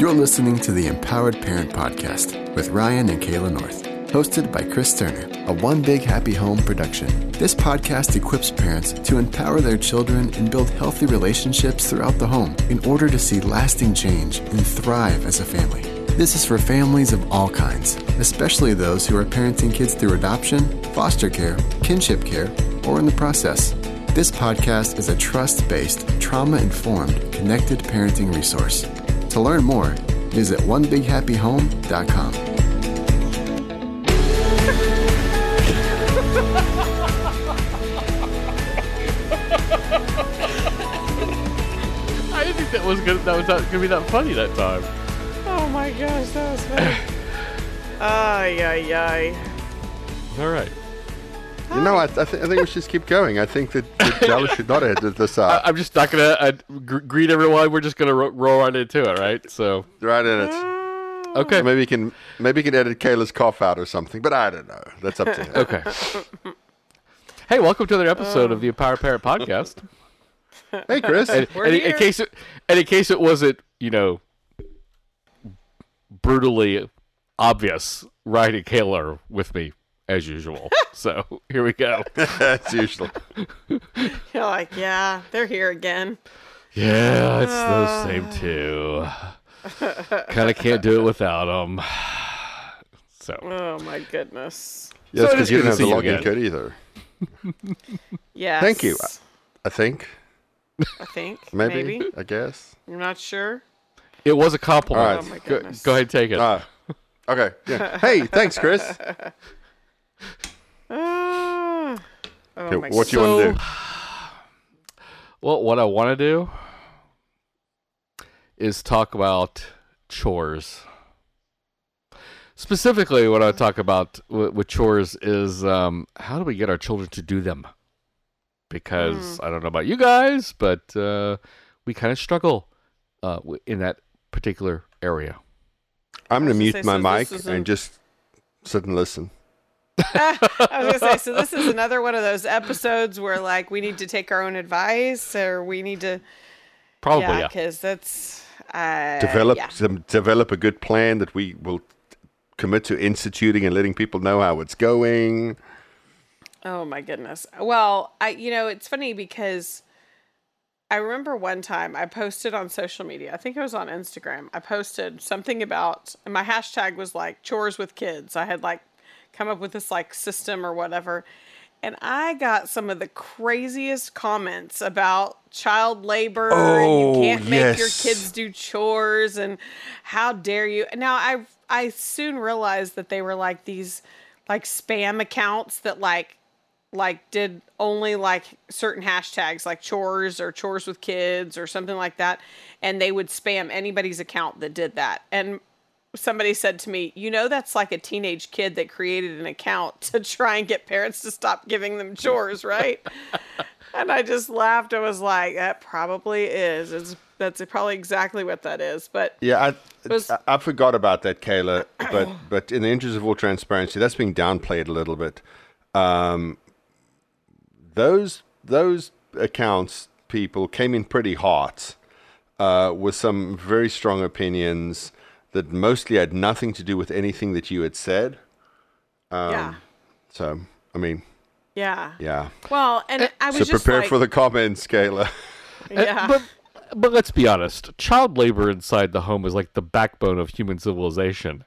You're listening to the Empowered Parent Podcast with Ryan and Kayla North, hosted by Chris Turner, a One Big Happy Home production. This podcast equips parents to empower their children and build healthy relationships throughout the home in order to see lasting change and thrive as a family. This is for families of all kinds, especially those who are parenting kids through adoption, foster care, kinship care, or in the process. This podcast is a trust based, trauma informed, connected parenting resource. To learn more, visit onebighappyhome.com. I didn't think that was gonna that was not gonna be that funny that time. Oh my gosh, that was funny. ay, ay, ay. All right. You know, I, I, th- I think we should just keep going. I think that, that Dallas should not edit this out. I, am just not gonna uh, gr- greet everyone. We're just gonna ro- roll right into it, right? So right in it. okay, Maybe you can maybe you can edit Kayla's cough out or something, but I don't know. That's up to him. okay. hey, welcome to another episode of the Empower Parent Podcast. Hey, Chris. And, We're and in here. case it and in case it wasn't, you know, brutally obvious, Ryan and Kayla are with me as usual. so here we go. As usual. You're like, yeah, they're here again. Yeah, it's those same two. kind of can't do it without them. So Oh my goodness. Yes, So because is you good didn't to have the see you login code either. Yes. Thank you. I think. I think. Maybe. Maybe. I guess. You're not sure. it was a compliment. All right. Oh my Go, goodness. go ahead and take it. Ah. okay. Yeah. Hey, thanks, Chris. Ah. oh Okay, what do you want to do? Well, what I want to do is talk about chores. Specifically, what I talk about with, with chores is um, how do we get our children to do them? Because I don't know about you guys, but uh, we kind of struggle uh, in that particular area. I'm going to mute gonna my so mic this is a- and just sit and listen. I was gonna say, so this is another one of those episodes where like we need to take our own advice, or we need to, Probably, yeah, yeah. because that's uh, Develop yeah. some, develop a good plan that we will commit to instituting and letting people know how it's going. Oh my goodness. Well, I you know, it's funny because I remember one time I posted on social media. I think it was on Instagram. I posted something about and my hashtag was like chores with kids. I had like come up with this like system or whatever. And I got some of the craziest comments about child labor and Oh, you can't make your kids do chores and how dare you. Now I I soon realized that they were like these like spam accounts that like like did only like certain hashtags like chores or chores with kids or something like that and they would spam anybody's account that did that and somebody said to me you know that's like a teenage kid that created an account to try and get parents to stop giving them chores right and i just laughed i was like that probably is it's that's probably exactly what that is but Yeah, I, was- I, I forgot about that, Kayla. But but in the interest of all transparency, that's being downplayed a little bit. Um, those those accounts people came in pretty hot uh, with some very strong opinions that mostly had nothing to do with anything that you had said. Um, yeah So I mean, yeah yeah. well and eh, i was So just prepare like, for the comments, Kayla. Uh, yeah But but let's be honest, child labor inside the home is like the backbone of human civilization.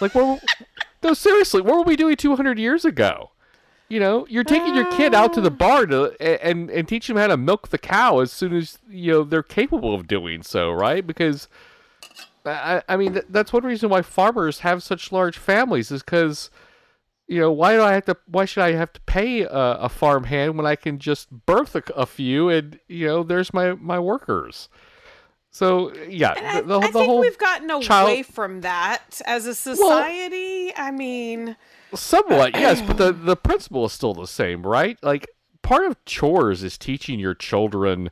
Like, what? no, seriously, what were we doing 200 years ago? You know, you're taking your kid out to the uh. barn uh, to, and and teaching them how to milk the cow as soon as you know they're capable of doing so, right? Because I, I mean, th- that's one reason why farmers have such large families is because you know why do I have to? Why should I have to pay a, a farm hand when I can just birth a, a few and you know there's my my workers. So yeah, I, the, the, I the think whole we've gotten away child- from that as a society. I mean, somewhat yes, but the the principle is still the same, right? Like part of chores is teaching your children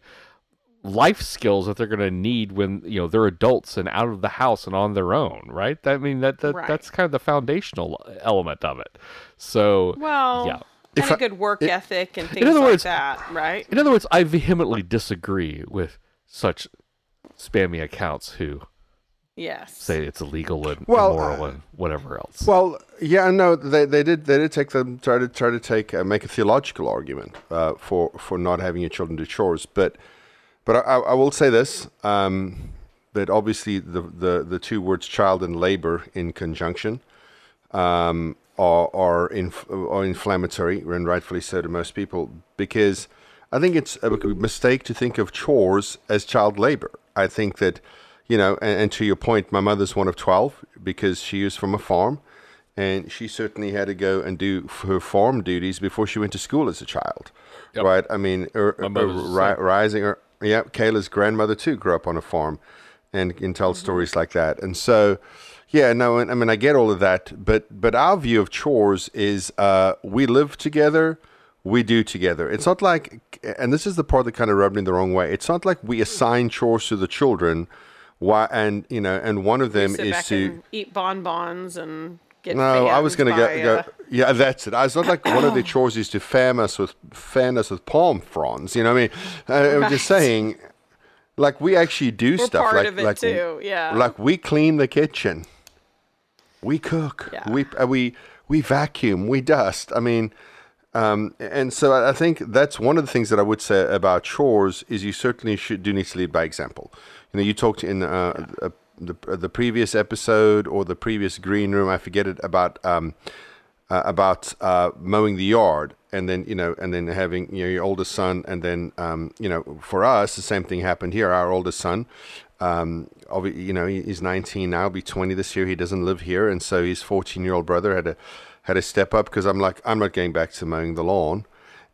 life skills that they're going to need when you know they're adults and out of the house and on their own, right? I mean that, that Right. that's kind of the foundational element of it. So well, yeah. and If a I- good work it- ethic and things other like words- that, right? In other words, I vehemently disagree with such spammy accounts who Yes. say it's illegal and Well, immoral uh, and whatever else. Well, yeah, no, they, they did they did take them try to try to take uh, make a theological argument uh, for for not having your children do chores, but but I, I will say this um, that obviously the, the the two words child and labor in conjunction um, are are, inf- are inflammatory and rightfully so to most people because I think it's a mistake to think of chores as child labor. I think that you know, and, and to your point, my mother's one of twelve because she was from a farm, and she certainly had to go and do her farm duties before she went to school as a child. Yep. Right? I mean, er, er, ri- rising. Er, yeah, Kayla's grandmother too grew up on a farm, and can tell stories like that. And so, yeah, no, I mean, I get all of that, but but our view of chores is uh, we live together, we do together. It's not like, and this is the part that kind of rubbed me the wrong way. It's not like we assign chores to the children, why, and you know, and one of them is to. eat bonbons and get. No, I was going to go, uh, go. Yeah, that's it. I was not like one of the chores is to fan us with fan us with palm fronds. You know, what I mean, uh, I'm just saying, like we actually do We're stuff part like of it like too, yeah. like we clean the kitchen, we cook, Yeah. we uh, we we vacuum, we dust. I mean. Um, and so I think that's one of the things that I would say about chores is you certainly should do need to lead by example. You know, you talked in uh, uh, the the previous episode or the previous green room. I forget it about um, uh, about uh, mowing the yard, and then you know, and then having you know your oldest son, and then um, you know, for us, the same thing happened here. Our oldest son, um, you know, he's 19 now, be 20 this year. He doesn't live here, and so his 14 year old brother had to had to step up because I'm like, I'm not going back to mowing the lawn.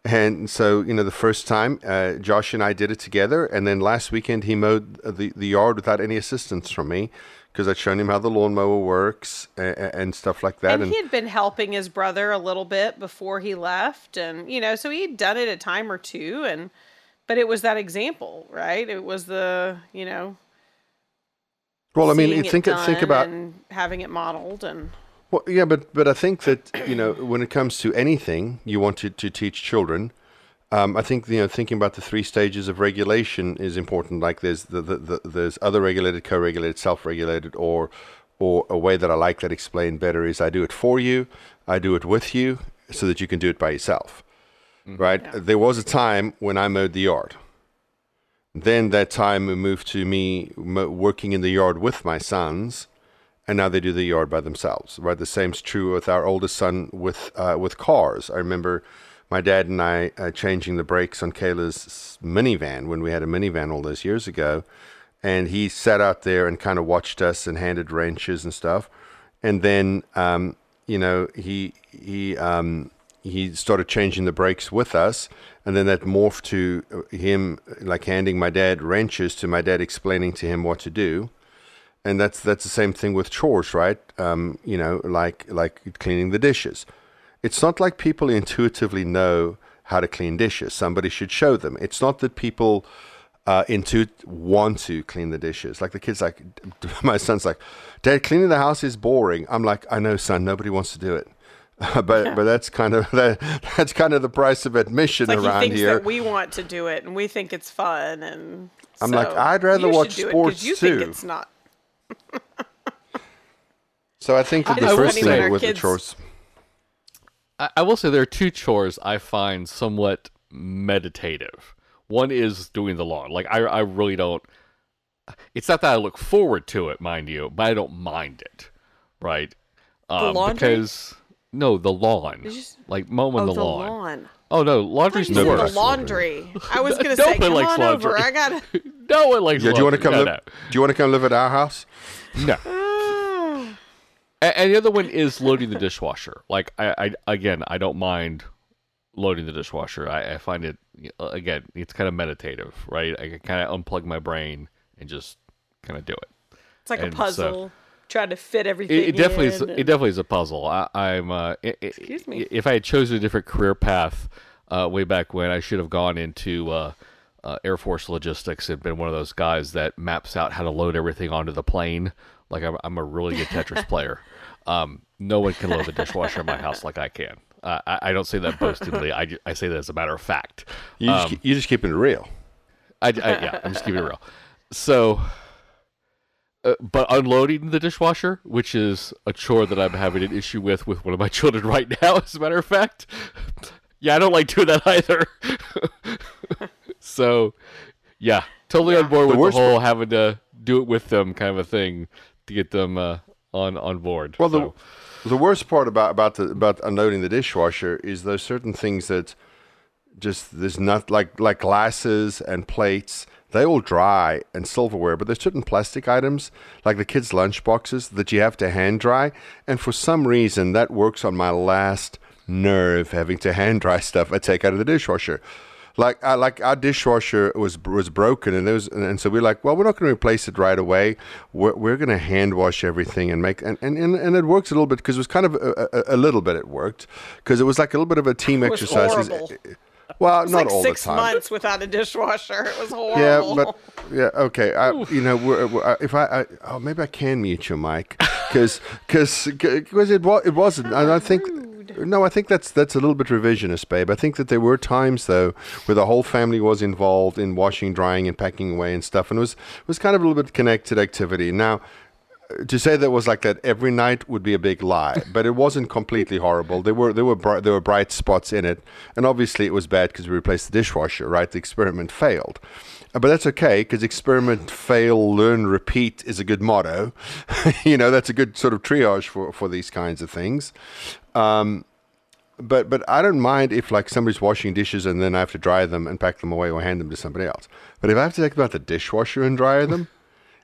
And so, you know, the first time, uh, Josh and I did it together. And then last weekend, he mowed the, the yard without any assistance from me because I'd shown him how the lawnmower works and, and stuff like that. and he had been helping his brother a little bit before he left and you know so he'd done it a time or two and but it was that example right it was the you know well, I mean, seeing you it think think about and having it modeled and Well, yeah, but but I think that you know when it comes to anything you want to, to teach children, um, I think you know thinking about the three stages of regulation is important. Like there's the, the, the there's other regulated, co-regulated, self-regulated, or or a way that I like that explained better is I do it for you, I do it with you, so that you can do it by yourself. Right? There was a time when I mowed the yard. Then that time moved to me working in the yard with my sons and now they do the yard by themselves. Right, the same's true with our oldest son with uh, with cars. I remember my dad and I uh, changing the brakes on Kayla's minivan when we had a minivan all those years ago, and he sat out there and kind of watched us and handed wrenches and stuff, and then um, you know he he um, he started changing the brakes with us, and then that morphed to uh, him like handing my dad wrenches to my dad explaining to him what to do and that's that's the same thing with chores, right? Um, you know, like like cleaning the dishes. It's not like people intuitively know how to clean dishes. Somebody should show them. It's not that people uh, intuit want to clean the dishes. Like the kids, like my son's like, "Dad, cleaning the house is boring." I'm like, "I know, son. Nobody wants to do it." but but that's kind of that, that's kind of the price of admission like around thinks here. that we want to do it and we think it's fun and I'm like, I'd rather watch do it sports you too. think it's not so I think that the funny first thing our with the chores. I, I will say there are two chores I find somewhat meditative. One is doing the lawn. Like I, I really don't. It's not that I look forward to it, mind you, but I don't mind it, right? Um, laundry? Because no, the lawn, Did you s- like mowing oh the, the lawn. lawn. Oh no, laundry's You the worst. the laundry. I was gonna No say, come likes on laundry. over. I gotta. no one likes. Yeah, do you want to come? No, live, Do you want to come live at our house? no. no. A- And the other one is loading the dishwasher. Like I, I again, I don't mind loading the dishwasher. I, I find it uh, again, it's kind of meditative, right? I can kind of unplug my brain and just kind of do it. It's like And a so- puzzle. Trying to fit everything. It, it definitely is. in It definitely is a puzzle. I, I'm. Uh, i- i- Excuse me. If I had chosen a different career path uh, way back when, I should have gone into uh, uh, Air Force logistics and been one of those guys that maps out how to load everything onto the plane. Like I'm, I'm a really good Tetris player. Um, no one can load the dishwasher in my house like I can. Uh, I, I don't say that boastingly. I, I say that as a matter of fact. You just, keep- you just keeping it real. I, I- yeah, I'm just keeping it real. so, uh, but unloading the dishwasher, which is a chore that I'm having an issue with with one of my children right now, as a matter of fact. Yeah, I don't like doing that either. so, yeah, totally on board with the, whole having to do it with them kind of a thing to get them uh, on on board. Well, so. the the worst part about about the, about unloading the dishwasher is those certain things that just there's not like like glasses and plates. They all dry and silverware, but there's certain plastic items like the kids' lunch boxes that you have to hand dry, and for some reason that works on my last nerve having to hand dry stuff I take out of the dishwasher. Like, uh, like our dishwasher was was broken, and there was, and so we're like, well, we're not going to replace it right away. We're, we're going to hand wash everything and make, and, and, and, and it works a little bit because it was kind of a, a, a little bit it worked because it was like a little bit of a team exercise. Well, not like all six the time. months without a dishwasher. It was horrible. Yeah, but yeah, okay. I, you know, we're, we're, uh, if I, I, oh, maybe I can mute your mic because because because it was it wasn't. And I think no, I think that's that's a little bit revisionist, babe. I think that there were times though where the whole family was involved in washing, drying, and packing away and stuff, and it was it was kind of a little bit connected activity. Now. To say that was like that every night would be a big lie, but it wasn't completely horrible. There were there were bri- there were bright spots in it, and obviously it was bad because we replaced the dishwasher. Right, the experiment failed, Uh, but that's okay because experiment, fail, learn, repeat is a good motto. you know, that's a good sort of triage for for these kinds of things. Um, but but I don't mind if like somebody's washing dishes and then I have to dry them and pack them away or hand them to somebody else. But if I have to take them out the dishwasher and dry them,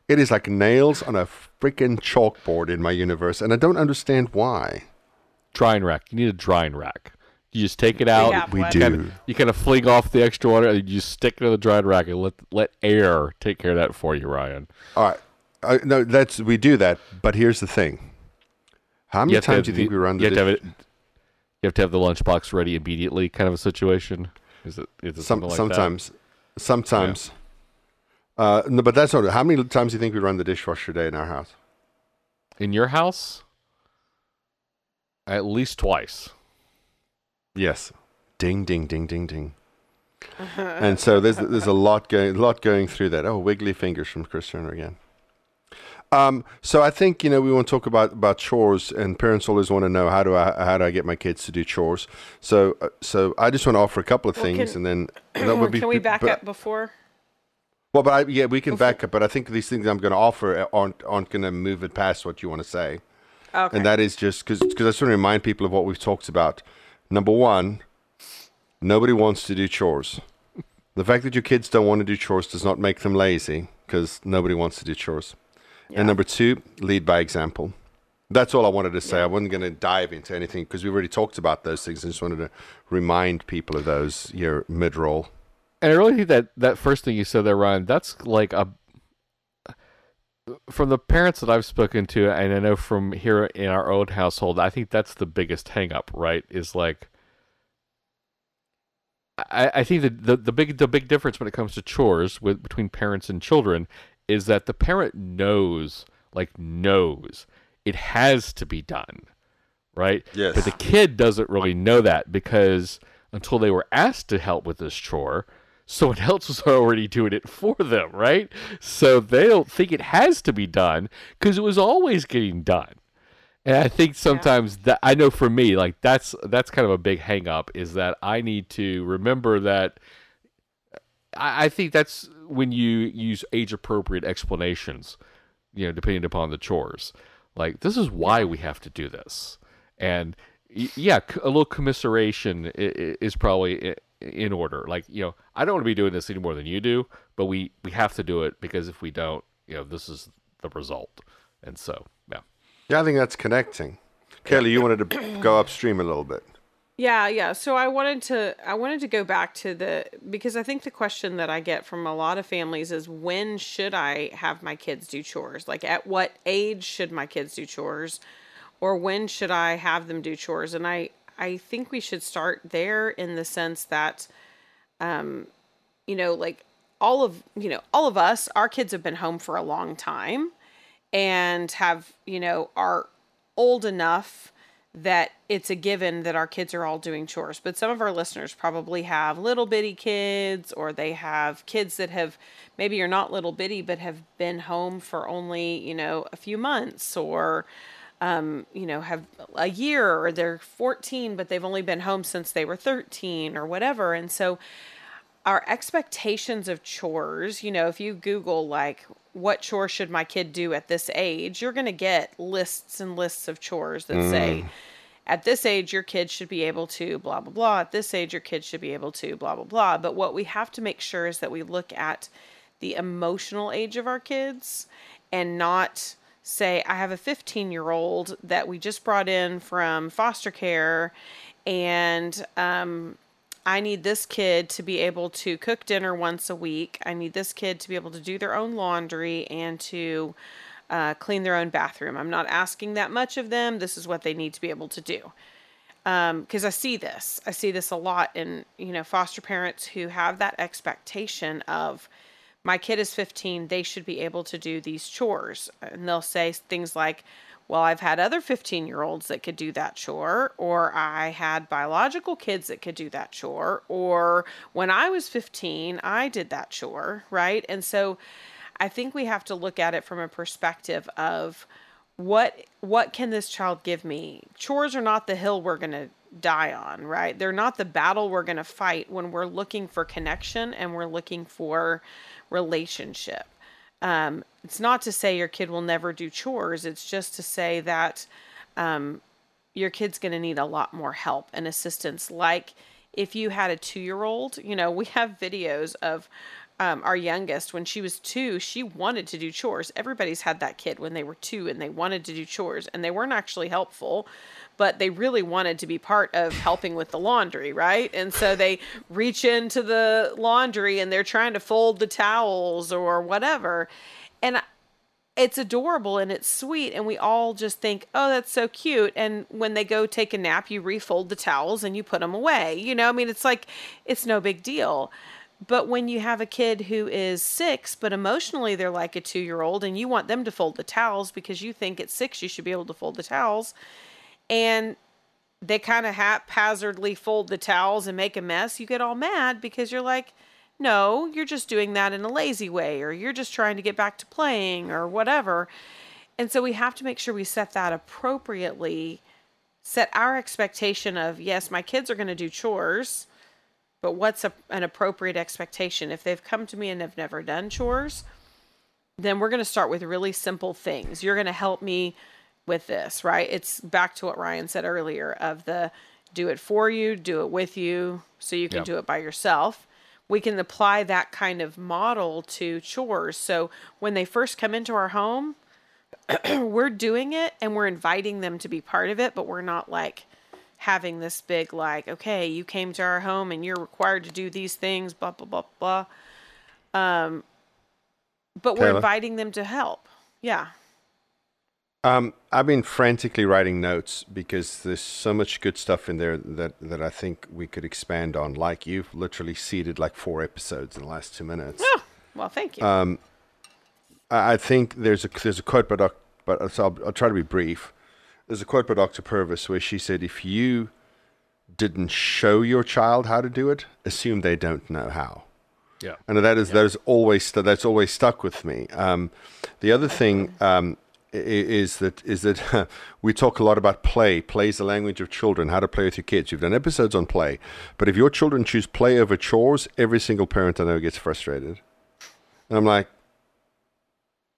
it is like nails on a freaking chalkboard in my universe, and I don't understand why. drying rack. You need a drying rack. You just take it out. have We one. do. Kind of, you kind of fling off the extra water and you stick it in the drying rack and let let air take care of that for you, Ryan. All right, uh, no, that's we do that. But here's the thing: how many times do you think the- we run the You have to have it. You have to have the lunchbox ready immediately, kind of a situation. Is it? Is it Some, something like sometimes, sometimes. Uh, no, but that's not. How many times do you think we run the dishwasher a day in our house? in your house? At least twice. Yes. Ding, ding, ding, ding, ding. and so there's there's a lot going lot going through that. Oh, wiggly fingers from Chris Turner again. Um, so I think you know we want to talk about, about chores, and parents always want to know how do I how do I get my kids to do chores. So uh, so I just want to offer a couple of Well, things, can- and then that would be. Can we back but- up before? Well, but I, yeah, we can back up. But I think these things I'm going to offer aren't aren't going to move it past what you want to say. Okay. And that is just because because I just want to remind people of what we've talked about. Number one, nobody wants to do chores. The fact that your kids don't want to do chores does not make them lazy because nobody wants to do chores. Yeah. And number two, lead by example. That's all I wanted to say. I wasn't going to dive into anything because we already talked about those things. I just wanted to remind people of those here mid roll. And I really think that that first thing you said there, Ryan, that's like a from the parents that I've spoken to, and I know from here in our own household, I think that's the biggest hang up, right? Is like I, I think that the, the big the big difference when it comes to chores with between parents and children is that the parent knows, like knows, it has to be done. Right? Yes. But the kid doesn't really know that because until they were asked to help with this chore, someone else was already doing it for them, right? So they don't think it has to be done because it was always getting done. And I think sometimes that I know for me, like that's that's kind of a big hang up is that I need to remember that uh, I, I think that's when you use age appropriate explanations, you know, depending upon the chores. Like this is why we have to do this. And yeah, a little commiseration is probably in order. Like you know, I don't want to be doing this any more than you do, but we we have to do it because if we don't, you know, this is the result. And so, yeah. Yeah, I think that's connecting. Kayla, you wanted to go upstream a little bit. Yeah, yeah. So I wanted to I wanted to go back to the because I think the question that I get from a lot of families is when should I have my kids do chores? Like at what age should my kids do chores? Or when should I have them do chores? And I I think we should start there in the sense that um you know, like all of, you know, all of us, our kids have been home for a long time and have, you know, are old enough that it's a given that our kids are all doing chores. But some of our listeners probably have little bitty kids or they have kids that have maybe are not little bitty but have been home for only, you know, a few months or um, you know, have a year or they're 14 but they've only been home since they were 13 or whatever. And so our expectations of chores, you know, if you Google like what chore should my kid do at this age, you're going to get lists and lists of chores that mm. say at this age your kid should be able to blah blah blah at this age your kid should be able to blah blah blah but what we have to make sure is that we look at the emotional age of our kids and not say i have a 15 year old that we just brought in from foster care and um, I need this kid to be able to cook dinner once a week. I need this kid to be able to do their own laundry and to uh, clean their own bathroom. I'm not asking that much of them. This is what they need to be able to do. Because um, I see this, I see this a lot in you know foster parents who have that expectation of my kid is 15, they should be able to do these chores, and they'll say things like, well, I've had other 15 year olds that could do that chore, or I had biological kids that could do that chore, or when I was 15, I did that chore, right? And so I think we have to look at it from a perspective of what what can this child give me? Chores are not the hill we're going to die on, right? They're not the battle we're going to fight when we're looking for connection and we're looking for relationship. Um, it's not to say your kid will never do chores. It's just to say that um, your kid's going to need a lot more help and assistance. Like if you had a two year old, you know, we have videos of um, our youngest, when she was two, she wanted to do chores. Everybody's had that kid when they were two and they wanted to do chores and they weren't actually helpful, but they really wanted to be part of helping with the laundry, right? And so they reach into the laundry and they're trying to fold the towels or whatever. And it's adorable and it's sweet and we all just think oh that's so cute and when they go take a nap you refold the towels and you put them away you know i mean it's like it's no big deal but when you have a kid who is six, but emotionally they're like a two year old, and you want them to fold the towels because you think at six you should be able to fold the towels, and they kind of haphazardly fold the towels and make a mess, you get all mad because you're like, no, you're just doing that in a lazy way, or you're just trying to get back to playing, or whatever. And so we have to make sure we set that appropriately, set our expectation of, yes, my kids are going to do chores but what's a, an appropriate expectation? If they've come to me and have never done chores, then we're going to start with really simple things. You're going to help me with this, right? It's back to what Ryan said earlier of the do it for you, do it with you, so you can yep. do it by yourself. We can apply that kind of model to chores. So when they first come into our home, we're doing it and we're inviting them to be part of it, but we're not like having this big like okay you came to our home and you're required to do these things blah blah blah blah. Um but Taylor. we're inviting them to help. Yeah. Um i've been frantically writing notes because there's so much good stuff in there that that i think we could expand on. Like you've literally seeded like four episodes in the last two minutes. Oh, well thank you. Um i think there's a there's a quote but but so I'll, I'll try to be brief there's a quote by Dr. Purvis where she said, if you didn't show your child how to do it, assume they don't know how. Yeah. And that is, yeah. that is always, that's always stuck with me. Um, the other thing, um, is that is that we talk a lot about play. Play is the language of children. How to play with your kids. You've done episodes on play, but if your children choose play over chores, every single parent I know gets frustrated. And I'm like,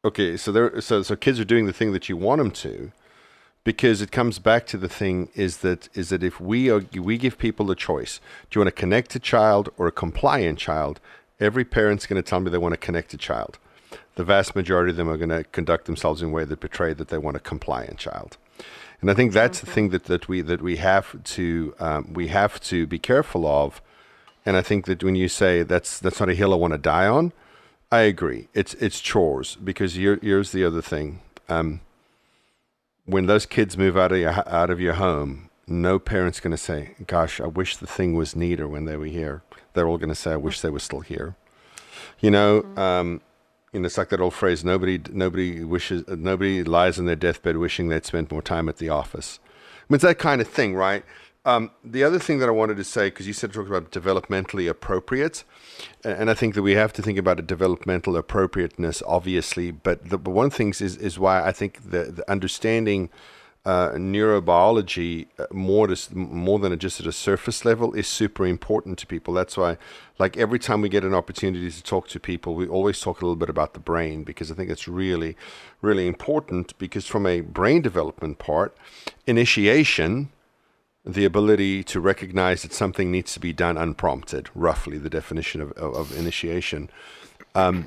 okay, so there, so so kids are doing the thing that you want them to, because it comes back to the thing is that is that if we are, we give people a choice, do you want a connected child or a compliant child? Every parent's going to tell me they want a connected child. The vast majority of them are going to conduct themselves in a way that betray that they want a compliant child. And I think that's the thing that, that we that we have to um, we have to be careful of. And I think that when you say that's that's not a hill I want to die on, I agree. It's it's chores because here, here's the other thing. Um, when those kids move out of your out of your home, no parent's going to say, "Gosh, I wish the thing was neater when they were here." They're all going to say, "I wish they were still here." You know, mm-hmm. um, you know, it's like that old phrase: nobody nobody wishes nobody lies on their deathbed wishing they'd spent more time at the office. it's that kind of thing, right? Um, the other thing that I wanted to say, because you said talk about developmentally appropriate, and I think that we have to think about a developmental appropriateness, obviously. But the but one thing is is why I think the, the understanding uh, neurobiology uh, more to, more than just at a surface level is super important to people. That's why, like every time we get an opportunity to talk to people, we always talk a little bit about the brain because I think it's really, really important. Because from a brain development part, initiation, the ability to recognize that something needs to be done unprompted, roughly the definition of, of, of initiation. Um,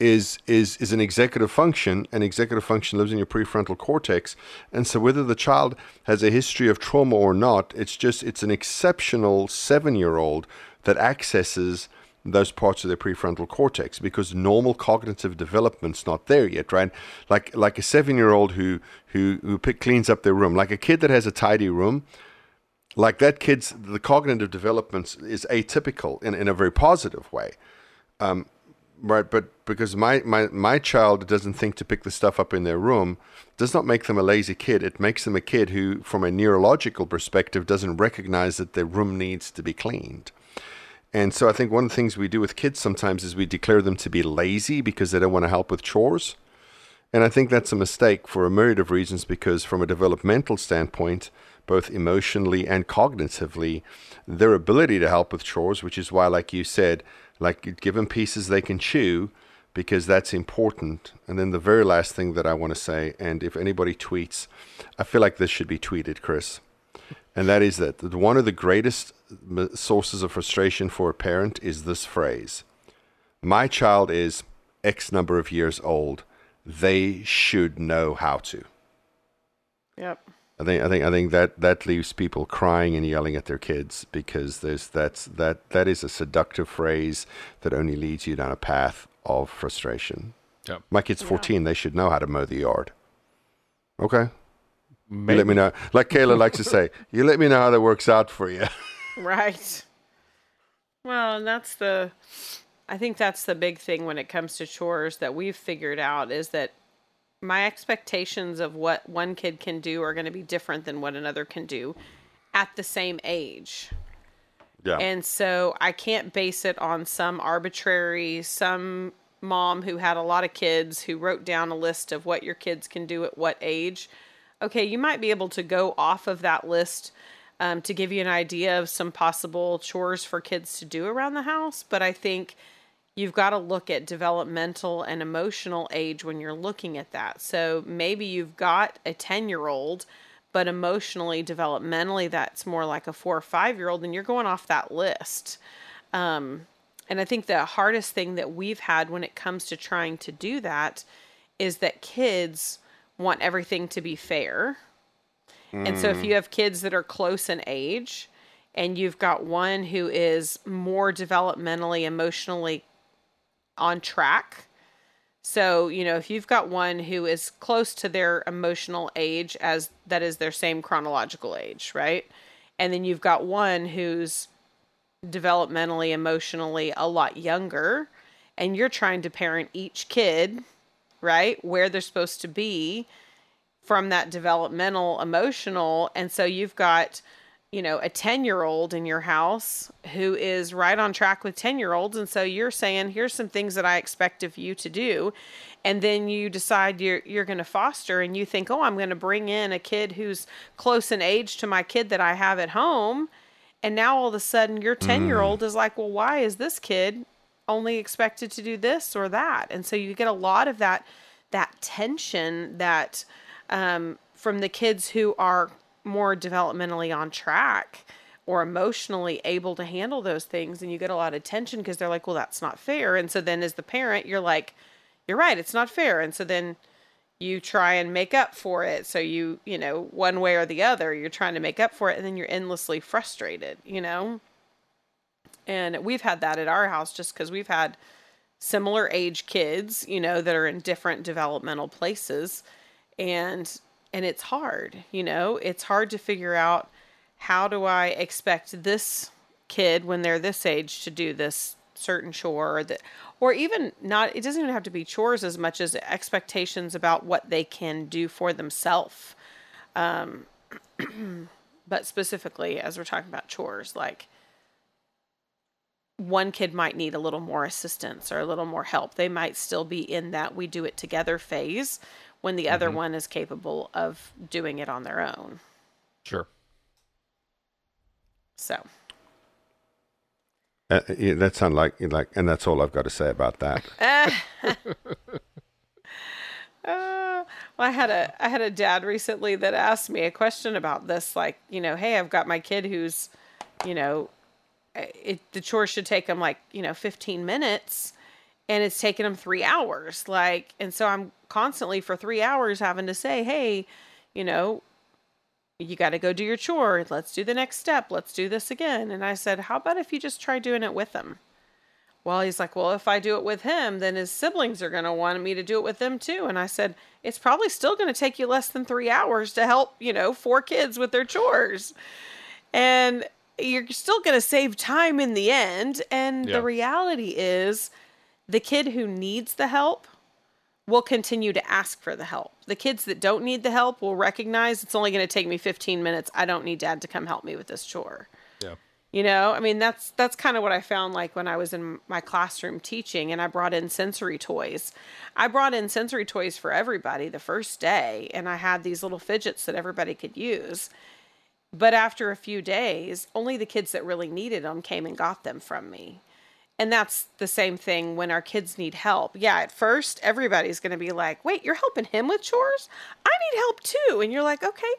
is is is an executive function. An executive function lives in your prefrontal cortex, and so whether the child has a history of trauma or not, it's just it's an exceptional seven-year-old that accesses those parts of their prefrontal cortex because normal cognitive development's not there yet, right? Like like a seven-year-old who who who pick, cleans up their room, like a kid that has a tidy room. Like that kid's the cognitive development is atypical in, in a very positive way. Um, right but because my, my my child doesn't think to pick the stuff up in their room does not make them a lazy kid it makes them a kid who from a neurological perspective doesn't recognize that their room needs to be cleaned and so i think one of the things we do with kids sometimes is we declare them to be lazy because they don't want to help with chores and i think that's a mistake for a myriad of reasons because from a developmental standpoint both emotionally and cognitively their ability to help with chores which is why like you said like give them pieces they can chew because that's important. And then the very last thing that I want to say, and if anybody tweets, I feel like this should be tweeted, Chris, and that is that one of the greatest sources of frustration for a parent is this phrase My child is X number of years old. They should know how to. Yep. I think I think I think that that leaves people crying and yelling at their kids because there's that's that that is a seductive phrase that only leads you down a path of frustration. Yep. My kid's 14; yeah. they should know how to mow the yard. Okay, Maybe. you let me know. Like Kayla likes to say, you let me know how that works out for you. right. Well, and that's the. I think that's the big thing when it comes to chores that we've figured out is that my expectations of what one kid can do are going to be different than what another can do at the same age. Yeah. And so I can't base it on some arbitrary, some mom who had a lot of kids who wrote down a list of what your kids can do at what age. Okay, you might be able to go off of that list um, to give you an idea of some possible chores for kids to do around the house. But I think you've got to look at developmental and emotional age when you're looking at that. So maybe you've got a 10 year old, but emotionally, developmentally, that's more like a four or five year old, and you're going off that list. Um, and I think the hardest thing that we've had when it comes to trying to do that is that kids want everything to be fair. Mm. And so if you have kids that are close in age, and you've got one who is more developmentally, emotionally on track. So, you know, if you've got one who is close to their emotional age as that is their same chronological age, right? And then you've got one who's developmentally, emotionally a lot younger, and you're trying to parent each kid, right, where they're supposed to be from that developmental, emotional. And so you've got you know, a 10 year old in your house who is right on track with 10 year olds. And so you're saying, here's some things that I expect of you to do. And then you decide you're, you're going to foster and you think, oh, I'm going to bring in a kid who's close in age to my kid that I have at home. And now all of a sudden your 10 year old mm. is like, well, why is this kid only expected to do this or that? And so you get a lot of that, that tension that, um, from the kids who are more developmentally on track or emotionally able to handle those things and you get a lot of tension because they're like well that's not fair. And so then as the parent you're like you're right it's not fair. And so then you try and make up for it. So you you know one way or the other you're trying to make up for it and then you're endlessly frustrated you know? And we've had that at our house just because we've had similar age kids you know that are in different developmental places and and it's hard, you know, it's hard to figure out how do I expect this kid when they're this age to do this certain chore or that or even not it doesn't even have to be chores as much as expectations about what they can do for themselves um, but specifically as we're talking about chores, like one kid might need a little more assistance or a little more help. They might still be in that we do it together phase when the other one is capable of doing it on their own. Sure. So, Uh, yeah, that sound like like, and that's all I've got to say about that. Uh, well, I had a I had a dad recently that asked me a question about this, like you know, hey, I've got my kid who's, you know, eh, it, the chores should take him like you know 15 minutes, and it's taking them three hours, like, and so I'm constantly for three hours having to say, hey, you know, you got to go do your chore. Let's do the next step. Let's do this again. And I said, how about if you just try doing it with him? Well, he's like, well, if I do it with him, then his siblings are going to want me to do it with them too. And I said, it's probably still going to take you less than three hours to help, you know, four kids with their chores. And you're still going to save time in the end. And Yeah. the reality is, the kid who needs the help will continue to ask for the help. The kids that don't need the help will recognize it's only going to take me 15 minutes. I don't need dad to come help me with this chore. Yeah. You know, I mean that's that's kind of what I found like when I was in my classroom teaching and I brought in sensory toys. I brought in sensory toys for everybody the first day and I had these little fidgets that everybody could use. But after a few days, only the kids that really needed them came and got them from me. And that's the same thing when our kids need help. Yeah, at first, everybody's going to be like, wait, you're helping him with chores? I need help too. And you're like, okay,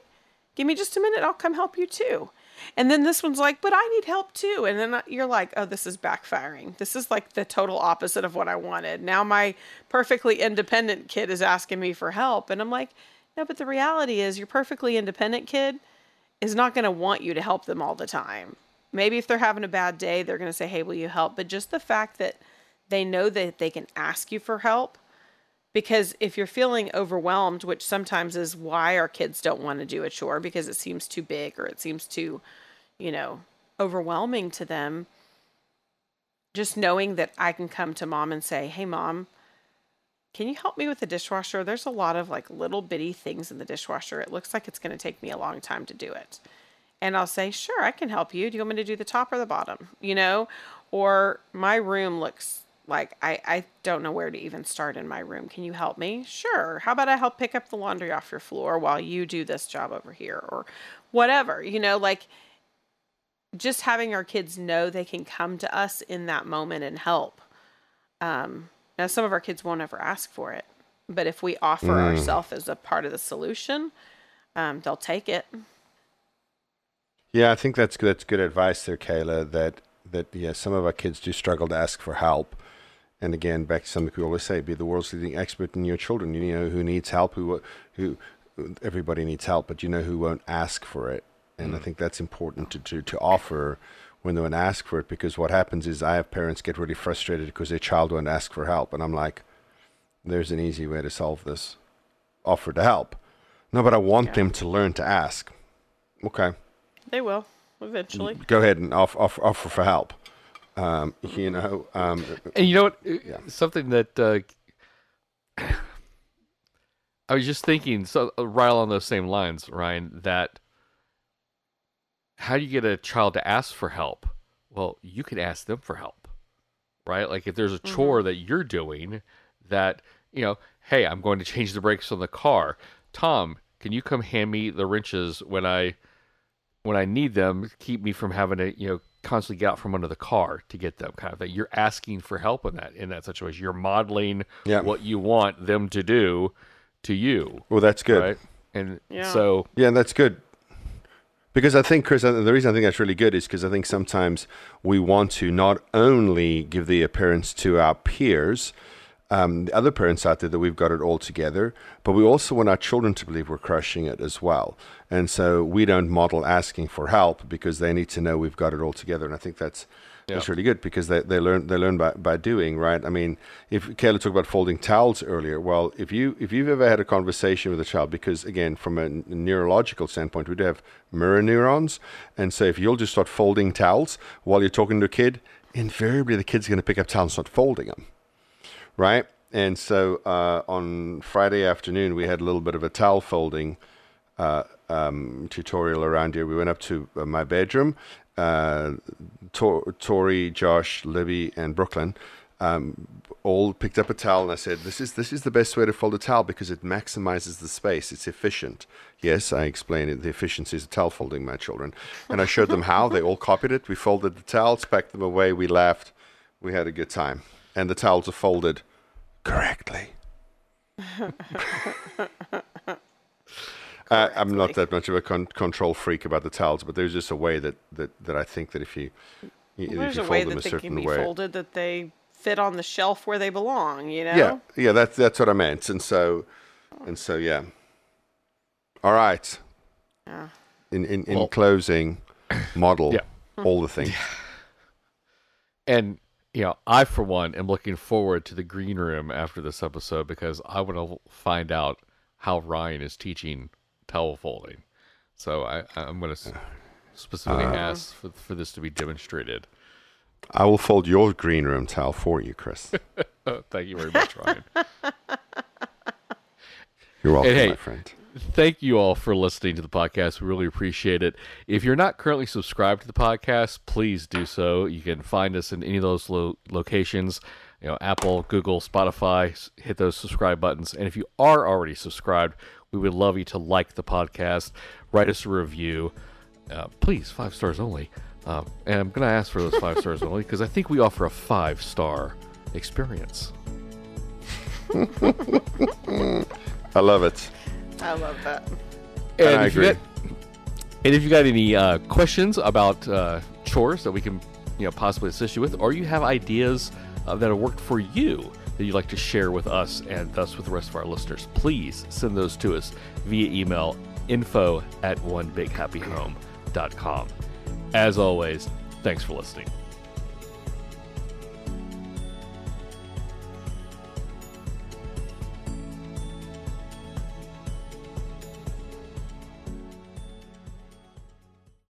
give me just a minute. I'll come help you too. And then this one's like, but I need help too. And then uh, you're like, oh, this is backfiring. This is like the total opposite of what I wanted. Now my perfectly independent kid is asking me for help. And I'm like, no, but the reality is your perfectly independent kid is not going to want you to help them all the time. Maybe if they're having a bad day, they're going to say, Hey, will you help? But just the fact that they know that they can ask you for help, because if you're feeling overwhelmed, which sometimes is why our kids don't want to do a chore because it seems too big or it seems too, you know, overwhelming to them, just knowing that I can come to mom and say, Hey, mom, can you help me with the dishwasher? There's a lot of like little bitty things in the dishwasher. It looks like it's going to take me a long time to do it. And I'll say, Sure, I can help you. Do you want me to do the top or the bottom? You know? Or my room looks like I, I don't know where to even start in my room. Can you help me? Sure. How about I help pick up the laundry off your floor while you do this job over here or whatever? You know, like just having our kids know they can come to us in that moment and help. Um, now, some of our kids won't ever ask for it, but if we offer ourselves as a part of the solution, um, they'll take it. Yeah, I think that's that's good advice there, Kayla. That that yeah, some of our kids do struggle to ask for help. And again, back to something we always say: be the world's leading expert in your children. You know who needs help, who who everybody needs help, but you know who won't ask for it. And I mm. think that's important to, to to offer when they won't ask for it, because what happens is I have parents get really frustrated because their child won't ask for help, and I'm like, there's an easy way to solve this: offer to help. No, but I want them to learn to ask. Okay They will eventually. go ahead and offer, offer, offer for help. Um, you know, um, And you know what? Yeah. Something that uh, I was just thinking, so uh, right along those same lines, Ryan. That how do you get a child to ask for help? Well, you can ask them for help, right? Like if there's a chore that you're doing, that you know, hey, I'm going to change the brakes on the car. Tom, can you come hand me the wrenches when I when I need them, keep me from having to, you know, constantly get out from under the car to get them kind of thing. You're asking for help in that in that situation. You're modeling Yeah. what you want them to do to you. well, that's good. Right. And Yeah. so Yeah, that's good. Because I think, Chris, the reason I think that's really good is because I think sometimes we want to not only give the appearance to our peers, um, the other parents out there that we've got it all together, but we also want our children to believe we're crushing it as well. And so we don't model asking for help because they need to know we've got it all together. And I think that's that's really good because they, they learn they learn by, by doing, right? I mean, if Kayla talked about folding towels earlier, well, if you if you've ever had a conversation with a child, because again, from a neurological standpoint, we do have mirror neurons, and so if you'll just start folding towels while you're talking to a kid, invariably the kid's going to pick up towels and start folding them right? And so uh, on Friday afternoon, we had a little bit of a towel folding uh, um, tutorial around here. We went up to uh, my bedroom. Uh, Tor- Tori, Josh, Libby, and Brooklyn um, all picked up a towel, and I said, "This is this is the best way to fold a towel because it maximizes the space. It's efficient." Yes, I explained it, the efficiencies of towel folding, my children, and I showed them how. They all copied it. We folded the towels, packed them away. We laughed. We had a good time, and the towels are folded correctly. Uh, I'm not that much of a con- control freak about the towels, but there's just a way that, that, that I think that if you, if Well, there's you a fold way them that a they certain can be way, folded that they fit on the shelf where they belong. You know. yeah, yeah, that's that's what I meant, and so, and so, yeah. All right. Yeah. In in, in Well- closing, model Yeah. all the things. And you know, I for one am looking forward to the green room after this episode because I want to find out how Ryan is teaching towel folding. So I, I'm going to specifically ask for, for this to be demonstrated. I will fold your green room towel for you, Chris. Uh, thank you very much, Ryan. You're welcome, hey, my friend. Thank you all for listening to the podcast. We really appreciate it. If you're not currently subscribed to the podcast, please do so. You can find us in any of those lo- locations, you know, Apple, Google, Spotify. Hit those subscribe buttons. And if you are already subscribed, we would love you to like the podcast, write us a review. Uh, please, five stars only. Uh, and I'm going to ask for those five stars only because I think we offer a five star experience. I love it. I love that. And I if you agree. got- and if you got any uh, questions about uh, chores that we can, you know, possibly assist you with, or you have ideas uh, that have worked for you that you'd like to share with us and thus with the rest of our listeners, please send those to us via email info at onebighappyhome.com. As always, thanks for listening.